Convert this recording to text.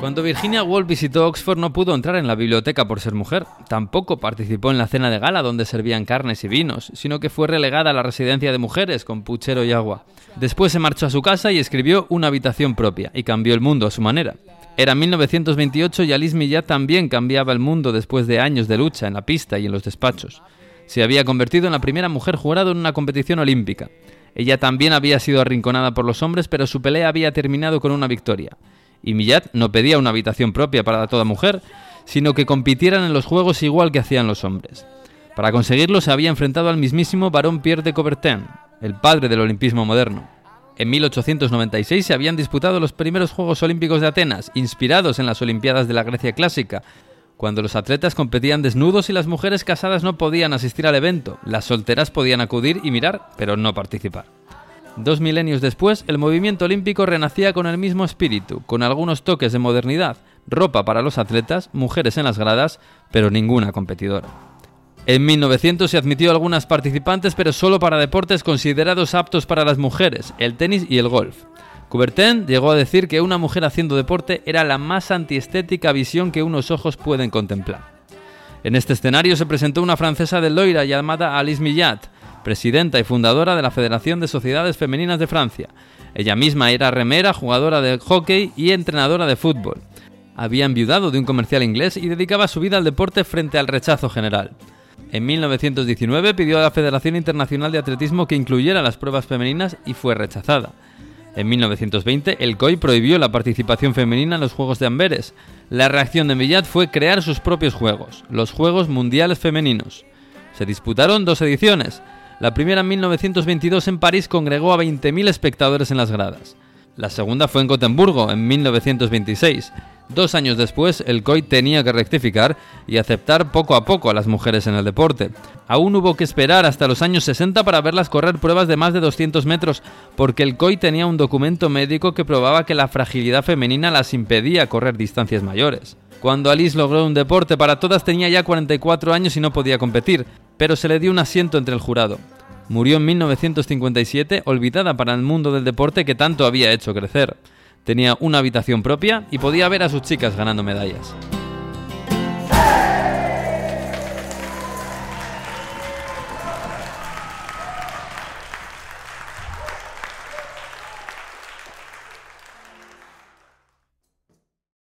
Cuando Virginia Woolf visitó Oxford no pudo entrar en la biblioteca por ser mujer. Tampoco participó en la cena de gala donde servían carnes y vinos, sino que fue relegada a la residencia de mujeres con puchero y agua. Después se marchó a su casa y escribió una habitación propia y cambió el mundo a su manera. Era 1928 y Alice Millat también cambiaba el mundo después de años de lucha en la pista y en los despachos. Se había convertido en la primera mujer jurado en una competición olímpica. Ella también había sido arrinconada por los hombres, pero su pelea había terminado con una victoria y Millat no pedía una habitación propia para toda mujer, sino que compitieran en los juegos igual que hacían los hombres. Para conseguirlo se había enfrentado al mismísimo barón Pierre de Coubertin, el padre del olimpismo moderno. En 1896 se habían disputado los primeros Juegos Olímpicos de Atenas, inspirados en las Olimpiadas de la Grecia clásica, cuando los atletas competían desnudos y las mujeres casadas no podían asistir al evento, las solteras podían acudir y mirar, pero no participar. Dos milenios después, el movimiento olímpico renacía con el mismo espíritu, con algunos toques de modernidad, ropa para los atletas, mujeres en las gradas, pero ninguna competidora. En 1900 se admitió algunas participantes, pero solo para deportes considerados aptos para las mujeres, el tenis y el golf. Coubertin llegó a decir que una mujer haciendo deporte era la más antiestética visión que unos ojos pueden contemplar. En este escenario se presentó una francesa de Loira llamada Alice Millat, presidenta y fundadora de la Federación de Sociedades Femeninas de Francia. Ella misma era remera, jugadora de hockey y entrenadora de fútbol. Había enviudado de un comercial inglés y dedicaba su vida al deporte frente al rechazo general. En 1919 pidió a la Federación Internacional de Atletismo que incluyera las pruebas femeninas y fue rechazada. En 1920, el COI prohibió la participación femenina en los Juegos de Amberes. La reacción de Millat fue crear sus propios Juegos, los Juegos Mundiales Femeninos. Se disputaron dos ediciones, la primera en 1922 en París congregó a 20.000 espectadores en las gradas. La segunda fue en Gotemburgo en 1926. Dos años después, el COI tenía que rectificar y aceptar poco a poco a las mujeres en el deporte. Aún hubo que esperar hasta los años 60 para verlas correr pruebas de más de 200 metros, porque el COI tenía un documento médico que probaba que la fragilidad femenina las impedía correr distancias mayores. Cuando Alice logró un deporte para todas tenía ya 44 años y no podía competir, pero se le dio un asiento entre el jurado. Murió en 1957, olvidada para el mundo del deporte que tanto había hecho crecer. Tenía una habitación propia y podía ver a sus chicas ganando medallas.